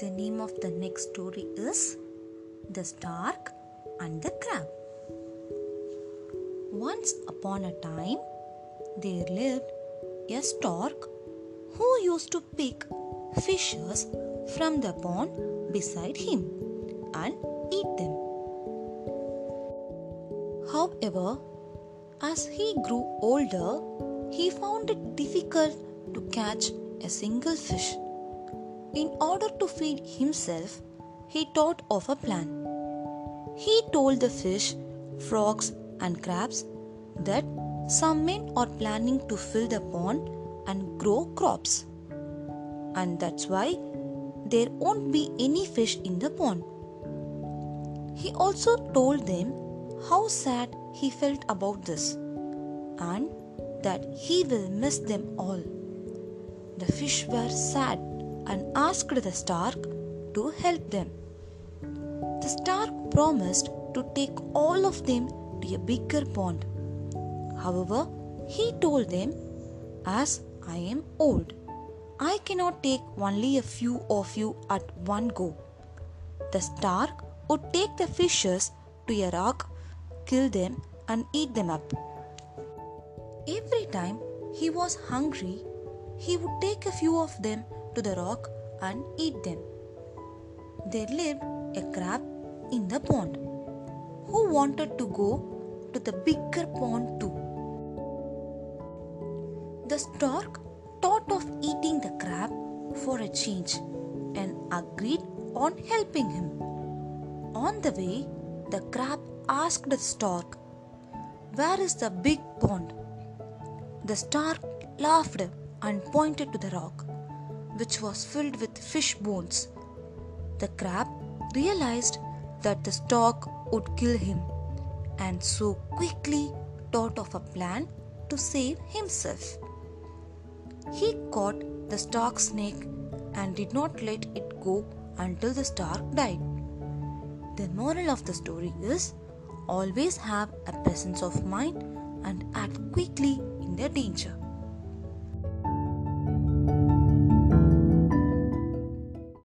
the name of the next story is The Stork and the Crab. Once upon a time, there lived a stork who used to pick fishes from the pond beside him and eat them. However, as he grew older, he found it difficult to catch a single fish. In order to feed himself, he thought of a plan. He told the fish, frogs, and crabs that some men are planning to fill the pond and grow crops. And that's why there won't be any fish in the pond. He also told them how sad he felt about this and that he will miss them all. The fish were sad and asked the stork to help them. The stork promised to take all of them to a bigger pond. However, he told them, As I am old, I cannot take only a few of you at one go. The stork would take the fishes to a rock, kill them, and eat them up. Every time he was hungry, he would take a few of them to the rock and eat them. There lived a crab in the pond who wanted to go to the bigger pond too. The stork thought of eating the crab for a change and agreed on helping him. On the way, the crab asked the stork, Where is the big pond? The stork laughed and pointed to the rock which was filled with fish bones. The crab realized that the stork would kill him and so quickly thought of a plan to save himself. He caught the stork's neck and did not let it go until the stork died. The moral of the story is always have a presence of mind and act quickly in the danger.